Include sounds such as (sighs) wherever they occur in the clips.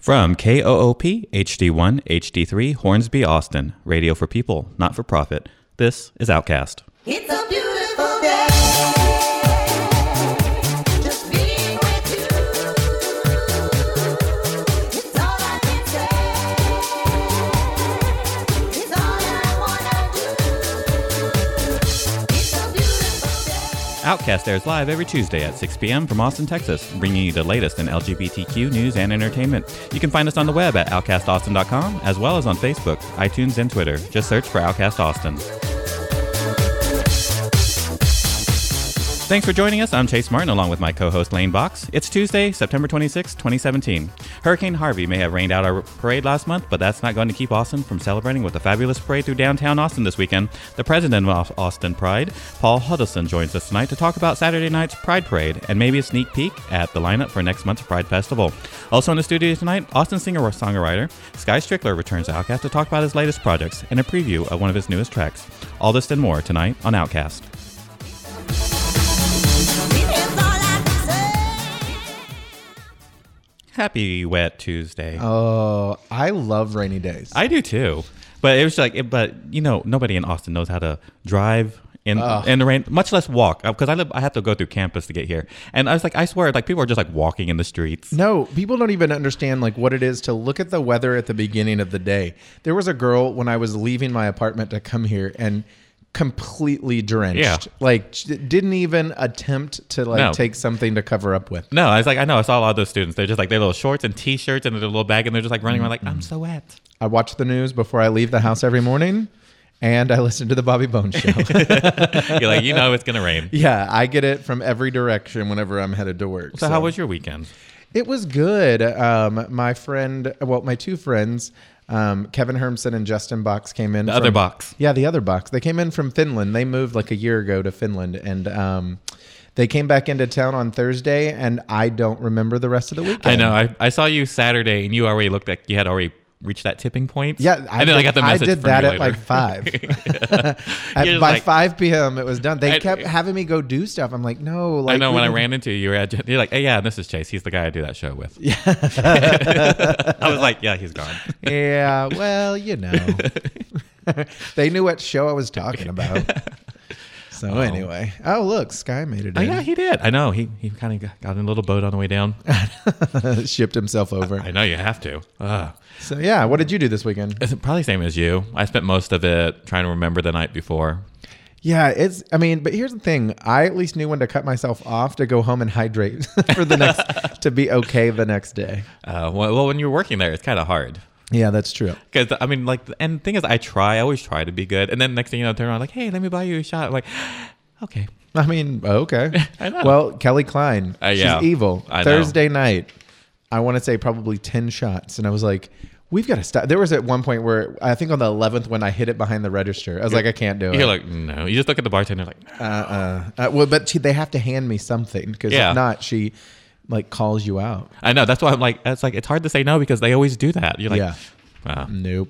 From KOOP HD1 HD3 Hornsby Austin, radio for people, not for profit. This is Outcast. It's a beautiful Outcast airs live every Tuesday at 6 p.m. from Austin, Texas, bringing you the latest in LGBTQ news and entertainment. You can find us on the web at outcastaustin.com as well as on Facebook, iTunes, and Twitter. Just search for Outcast Austin. Thanks for joining us. I'm Chase Martin along with my co host Lane Box. It's Tuesday, September 26, 2017. Hurricane Harvey may have rained out our parade last month, but that's not going to keep Austin from celebrating with a fabulous parade through downtown Austin this weekend. The president of Austin Pride, Paul Huddleston, joins us tonight to talk about Saturday night's Pride Parade and maybe a sneak peek at the lineup for next month's Pride Festival. Also in the studio tonight, Austin singer songwriter Sky Strickler returns to Outcast to talk about his latest projects and a preview of one of his newest tracks. All this and more tonight on Outcast. Happy wet Tuesday. Oh, I love rainy days. I do too, but it was like, it, but you know, nobody in Austin knows how to drive in in the rain, much less walk. Uh, because I live, I have to go through campus to get here, and I was like, I swear, like people are just like walking in the streets. no, people don't even understand like what it is to look at the weather at the beginning of the day. There was a girl when I was leaving my apartment to come here and completely drenched. Yeah. Like didn't even attempt to like No. take something to cover up with. No, I was like, I know, I saw a lot of those students. They're just like their little shorts and t-shirts and their little bag, and they're just like running around like, I'm so wet. I watch the news before I leave the house every morning and I listen to the Bobby Bones show. (laughs) You're like, you know, it's gonna rain. (laughs) yeah, I get it from every direction whenever I'm headed to work. So, how was your weekend? It was good. Um, my friend, well, my two friends, um, Kevin Hermson and Justin Box came in. The other box. Yeah, the other box. They came in from Finland. They moved like a year ago to Finland, and um, they came back into town on Thursday. And I don't remember the rest of the weekend. I know. I, I saw you Saturday, and you already looked like you had already reached that tipping point. Yeah, I and then did, I got the message. I did that at like five. (laughs) (laughs) At- by like- five p.m. it was done. They I- kept having me go do stuff. I'm like, no. Like I know when I ran into you, you were at, you're like, hey, yeah, this is Chase. He's the guy I do that show with. Yeah. (laughs) I was like, yeah, he's gone. Yeah, well, you know, they knew what show I was talking about. So anyway, oh look, Sky made it Oh, yeah, he did. I know. He he kind of got in a little boat on the way down. (laughs) shipped himself over. I know you have to. Ugh. So yeah, what did you do this weekend? It's probably same as you. I spent most of it trying to remember the night before. Yeah, it's. I mean, but here's the thing: I at least knew when to cut myself off to go home and hydrate (laughs) for the next to be okay the next day. Uh, well, well, when you're working there, it's kind of hard. Yeah, that's true. Because I mean, like, and the thing is, I try. I always try to be good, and then next thing you know, I turn around like, "Hey, let me buy you a shot." I'm like, (gasps) okay. I mean, okay. (laughs) I know. Well, Kelly Klein, Uh, yeah. she's evil. I know. Thursday night, I want to say probably ten shots, and I was like, "We've got to stop." There was at one point where I think on the eleventh when I hit it behind the register, I was like, "I can't do it." You're like, no. You just look at the bartender like, uh, uh, uh, well, but she, they have to hand me something because Yeah. if not, she like calls you out. I know. That's why I'm like, it's like it's hard to say no because they always do that. You're like, Yeah. wow. Nope.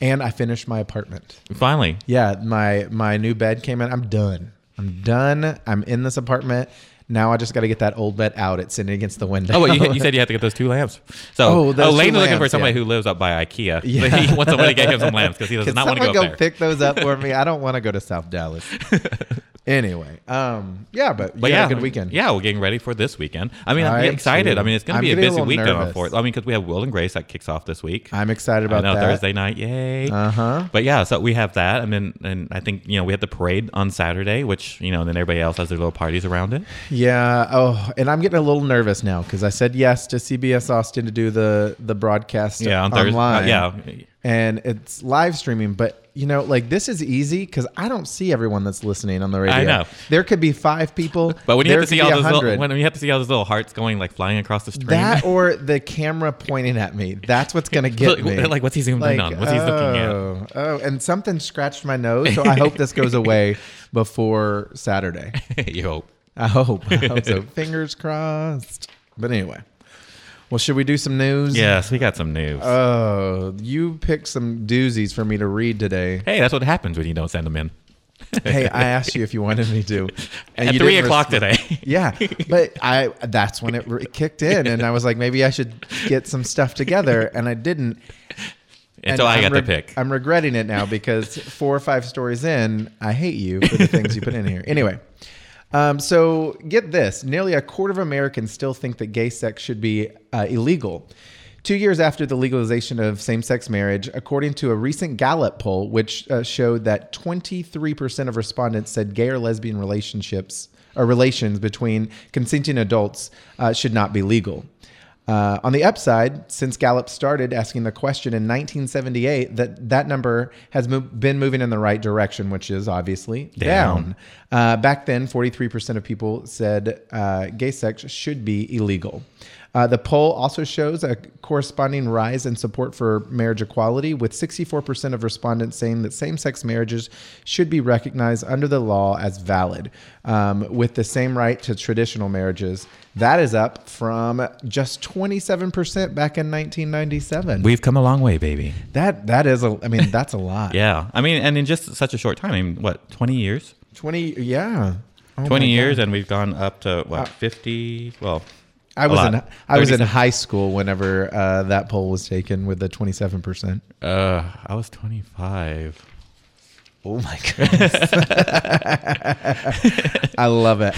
And I finished my apartment. Finally, Yeah, my my new bed came in. I'm done. I'm done. I'm in this apartment. Now I just got to get that old bed out. It's sitting against the window. Oh, well, you, you said you had to get those two lamps. So, Oh, two looking for somebody yeah. who lives up by IKEA. (laughs) Yeah. (laughs) he wants somebody to get him some lamps because he does Can not want to go go up there. pick those up for me? I don't want to go to South Dallas. (laughs) anyway, um, yeah, but, you But yeah, a good weekend. Yeah, we're getting ready for this weekend. I mean, I'm I excited. too. I mean, it's going to be a a busy little weekend on nervous. fourth. I mean, because we have Will and Grace that kicks off this week. I'm excited about know that. Thursday night, yay! Uh huh. But yeah, so we have that. I mean, and I think you know we have the parade on Saturday, which you know, and then everybody else has their little parties around it. Yeah. Oh, and I'm getting a little nervous now because I said yes to CBS Austin to do the the broadcast. Yeah, on Thursday. online. uh, yeah, and it's live streaming, but you know, like this is easy because I don't see everyone that's listening on the radio. I know. there could be five people, (laughs) but when you have to see all those little, 100. when you have to see all those little hearts going like flying across the screen, that (laughs) or the camera pointing at me, that's what's gonna get me. like, what's he zoomed in on? What's he looking at? oh, Oh, and something scratched my nose, so I hope this goes (laughs) away before Saturday. you hope. I hope. I hope so. Fingers crossed. But anyway, well, should we do some news? Yes, we got some news. Oh, you picked some doozies for me to read today. hey, that's what happens when you don't send them in. (laughs) hey, I asked you if you wanted me to. (laughs) And At you three o'clock respond. today. (laughs) Yeah, but I that's when it re- kicked in, and I was like, maybe I should get some stuff together, and I didn't. Until And I I'm got reg- the pick. I'm regretting it now because four or five stories in, I hate you for the things you put in here. Anyway, um, so get this: nearly a quarter of Americans still think that gay sex should be uh, illegal. Two years after the legalization of same-sex marriage, according to a recent Gallup poll, which uh, showed that 23% of respondents said gay or lesbian relationships or relations between consenting adults uh, should not be legal. Uh, on the upside, since Gallup started asking the question in 1978, that that number has mo- been moving in the right direction, which is obviously down. Down. Uh, back then, 43% of people said uh, gay sex should be illegal. Uh, the poll also shows a corresponding rise in support for marriage equality, with 64% of respondents saying that same sex marriages should be recognized under the law as valid, um, with the same right to traditional marriages. That is up from just 27% back in 1997. We've come a long way, baby. that that is a I mean that's a lot. (laughs) Yeah. I mean, and in just such a short time, I mean, what, 20 years? 20 yeah. Oh 20 years, God. and we've gone up to, what, 50? Well, I was lot. in I was in high school whenever uh, that poll was taken with the 27%. Uh, I was 25. Oh my goodness. (laughs) I love it.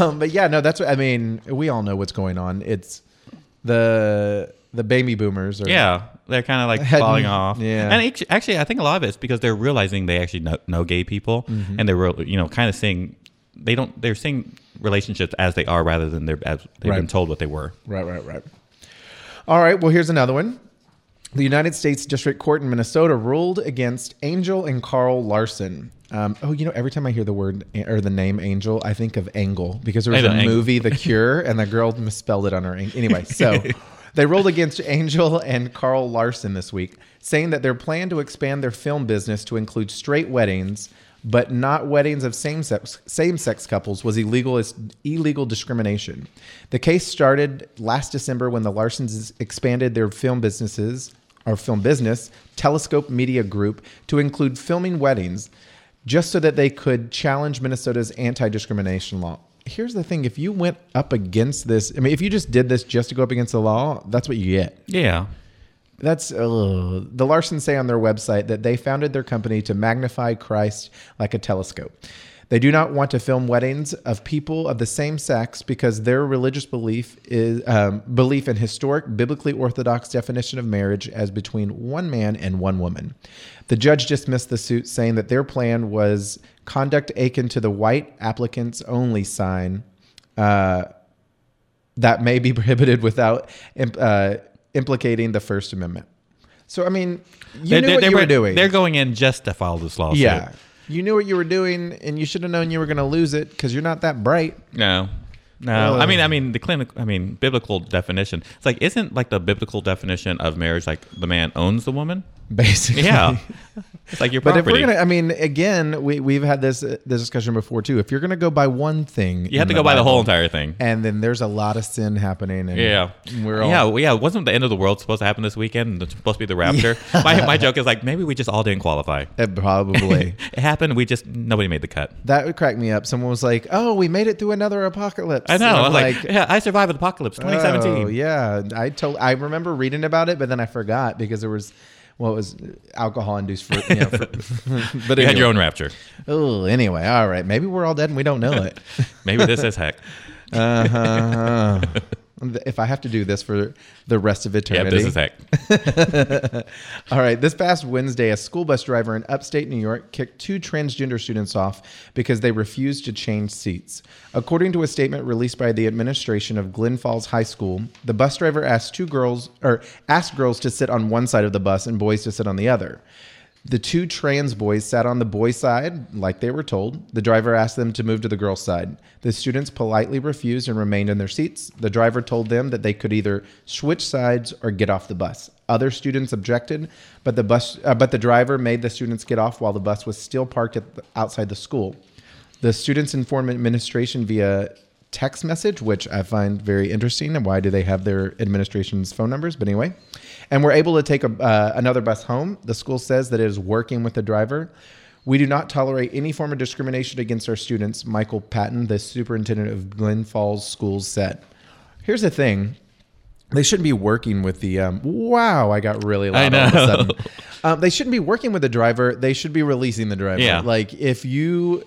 Um, but yeah, no, that's what I mean. We all know what's going on. It's the the baby boomers are Yeah, they're kind of like Heading- falling off. yeah. and actually, I think a lot of it's because they're realizing they actually know, know gay people, Mm-hmm. and they're real, you know, kind of seeing they don't they're seeing relationships as they are rather than they're as they've been told what they were. Right, right, right. All right. Well, here's another one. The United States District Court in Minnesota ruled against Angel and Carl Larson. Um, oh, you know, every time I hear the word or the name Angel, I think of Angle because there was a Angle. movie, The Cure, and the girl misspelled it on her. ang- Anyway, so (laughs) they ruled against Angel and Carl Larson this week, saying that their plan to expand their film business to include straight weddings, but not weddings of same-sex same-sex couples, was illegal as illegal discrimination. The case started last December when the Larsons expanded their film businesses or film business, Telescope Media Group, to include filming weddings, just so that they could challenge Minnesota's anti-discrimination law. Here's the thing: if you went up against this, I mean, if you just did this just to go up against the law, that's what you get. Yeah, That's uh, the Larsons say on their website that they founded their company to magnify Christ like a telescope. They do not want to film weddings of people of the same sex because their religious belief is um, belief in historic biblically orthodox definition of marriage as between one man and one woman. The judge dismissed the suit, saying that their plan was conduct akin to the white applicants only sign. Uh, that may be (laughs) prohibited without uh, implicating the First Amendment. So, I mean, you They- knew they- what they you were, doing. They're going in just to file this lawsuit. yeah, you knew what you were doing, and you should have known you were going to lose it because you're not that bright. No. No, I mean, I uh. mean, the clinic. I mean, biblical definition. It's like, isn't like the biblical definition of marriage like the man owns the woman? Basically, Yeah, (laughs) it's like your But if we're gonna, I mean, again, we we've had this uh, this discussion before too. If you're gonna go by one thing, you have to go by the whole entire thing. and then there's a lot of sin happening. And Yeah, we're all yeah, well, yeah. Wasn't the end of the world supposed to happen this weekend? It's supposed to be the rapture. my my joke is like maybe we just all didn't qualify. Uh, probably. (laughs) It happened. We just nobody made the cut. that would crack me up. Someone was like, "Oh, we made it through another apocalypse." I know. I was like, yeah, I survived the apocalypse, 2017. Oh, yeah, I told. I remember reading about it, but then I forgot because there was, well, it was alcohol induced for. You know, for, but (laughs) You had your own rapture. Oh, anyway, all right. Maybe we're all dead and we don't know (laughs) it. Maybe this is heck. (laughs) uh-huh. If I have to do this for the rest of eternity. Yeah, this is heck. All right. This past Wednesday, a school bus driver in upstate New York kicked two transgender students off because they refused to change seats. According to a statement released by the administration of Glen Falls High School, the bus driver asked two girls or asked girls to sit on one side of the bus and boys to sit on the other. The two trans boys sat on the boy side, like they were told. The driver asked them to move to the girl side. The students politely refused and remained in their seats. The driver told them that they could either switch sides or get off the bus. Other students objected, but the bus, uh, but the driver made the students get off while the bus was still parked the, outside the school. The students informed administration via text message, which I find very interesting. And why do they have their administration's phone numbers? But anyway, and we're able to take a, uh, another bus home. The school says that it is working with the driver. We do not tolerate any form of discrimination against our students, Michael Patton, the superintendent of Glen Falls Schools, said. Here's the thing. They shouldn't be working with the. Um, wow, I got really loud I all of a sudden. Um, they shouldn't be working with the driver. They should be releasing the driver. Yeah. Like if you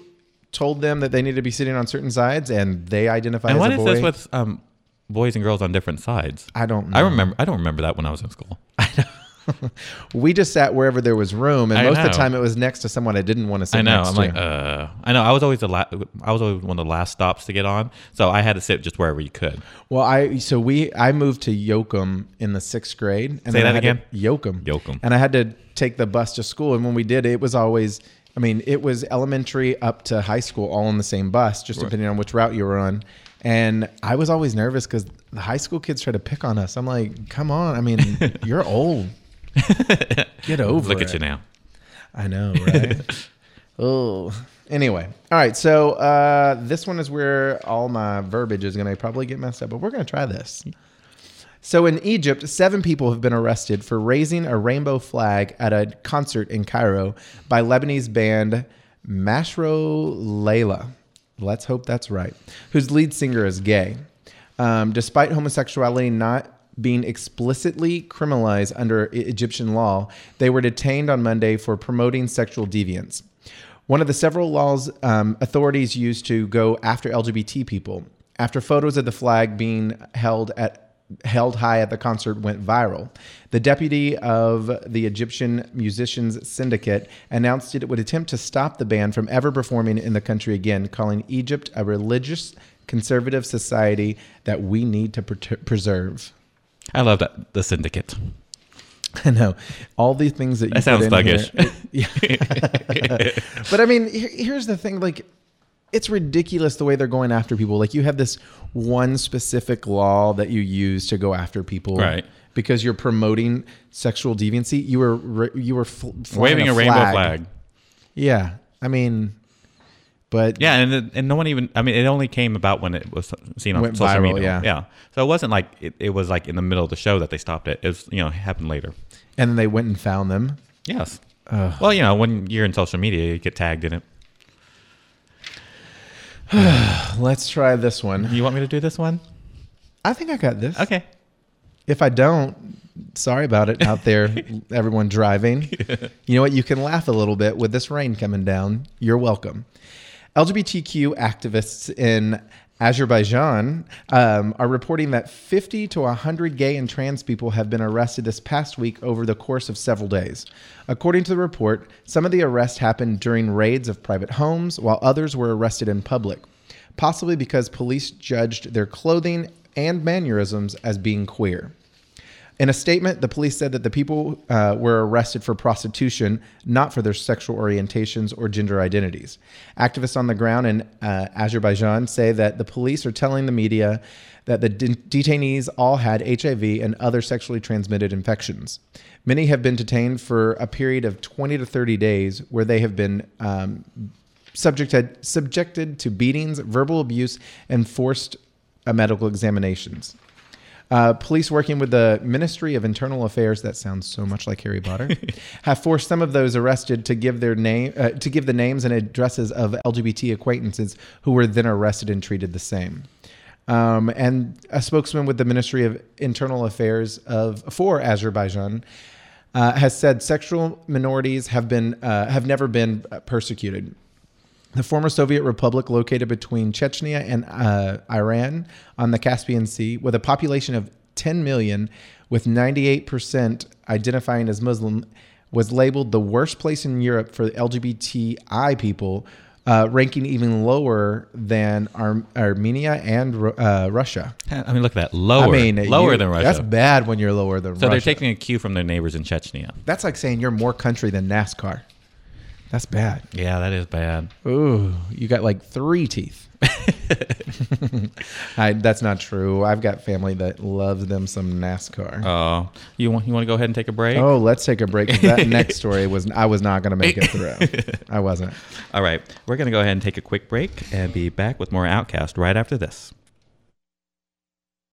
told them that they need to be sitting on certain sides and they identified. And what is this with um, boys and girls on different sides? I don't know. I remember. I don't remember that when I was in school. (laughs) (laughs) we just sat wherever there was room, and I most of the time it was next to someone I didn't want to sit I know. next I'm to. like, uh, I know. I was always the la- I was always one of the last stops to get on, so I had to sit just wherever you could. Well, I so we I moved to Yoakum in the sixth grade. And Say that again? To, Yoakum. Yoakum. And I had to take the bus to school, and when we did, it was always. I mean, it was elementary up to high school, all on the same bus, just depending on which route you were on. And I was always nervous because the high school kids try to pick on us. I'm like, come on! I mean, (laughs) you're old. Get over Look it. Look at you now. I know, right? (laughs) oh. Anyway, all right. So uh, this one is where all my verbiage is going to probably get messed up, but we're going to try this. So in Egypt, seven people have been arrested for raising a rainbow flag at a concert in Cairo by Lebanese band Mashrou' Leila. Let's hope that's right. Whose lead singer is gay. Um, despite homosexuality not being explicitly criminalized under Egyptian law, they were detained on Monday for promoting sexual deviance. One of the several laws um, authorities use to go after LGBT people. After photos of the flag being held at held high at the concert went viral. The deputy of the Egyptian Musicians Syndicate announced it would attempt to stop the band from ever performing in the country again, calling Egypt a religious conservative society that we need to pre- preserve. I love that the syndicate. (laughs) I know all these things that you That sounds thuggish. here- (laughs) Yeah. (laughs) but I mean, here- here's the thing: like, it's ridiculous the way they're going after people. Like, you have this one specific law that you use to go after people, Right. Because you're promoting sexual deviancy. You were you were fl- Waving a, rainbow flag. Yeah, I mean, but Yeah, and uh, and no one even. I mean, it only came about when it was seen on social viral, media. yeah. yeah. So it wasn't like it, it was like in the middle of the show that they stopped it. It was you know happened later. and then they went and found them. Yes. well, you know, when you're in social media, you get tagged in it. (sighs) Let's try this one. You want me to do this one? I think I got this. Okay. If I don't, sorry about it out there, (laughs) everyone driving. (laughs) You know what? You can laugh a little bit with this rain coming down. You're welcome. LGBTQ activists in Azerbaijan um, are reporting that 50 to 100 gay and trans people have been arrested this past week over the course of several days. According to the report, some of the arrests happened during raids of private homes, while others were arrested in public, possibly because police judged their clothing and mannerisms as being queer. In a statement, the police said that the people uh, were arrested for prostitution, not for their sexual orientations or gender identities. Activists on the ground in uh, Azerbaijan say that the police are telling the media that the de- detainees all had HIV and other sexually transmitted infections. Many have been detained for a period of 20 to 30 days where they have been um, subjected, subjected to beatings, verbal abuse, and forced uh, medical examinations. Uh, police working with the Ministry of Internal Affairs, that sounds so much like Harry Potter, (laughs) have forced some of those arrested to give their name uh, to give the names and addresses of LGBT acquaintances who were then arrested and treated the same. Um, and a spokesman with the Ministry of Internal Affairs of for Azerbaijan uh, has said sexual minorities have been uh, have never been persecuted. The former Soviet republic, located between Chechnya and uh, Iran on the Caspian Sea, with a population of 10 million, with 98% identifying as Muslim, was labeled the worst place in Europe for LGBTI people, uh, ranking even lower than Ar- Armenia and Ru- uh, Russia. I mean, look at that. Lower. I mean, lower you- than Russia. That's bad when you're lower than so Russia. So they're taking a cue from their neighbors in Chechnya. That's like saying you're more country than NASCAR. That's bad. Yeah, that is bad. Ooh, you got like three teeth. (laughs) I, that's not true. I've got family that loves them some NASCAR. Oh, you want you want to go ahead and take a break? oh, let's take a break. That (laughs) next story was I was not going to make it through. (laughs) I wasn't. All right, we're gonna go ahead and take a quick break and be back with more Outcast right after this.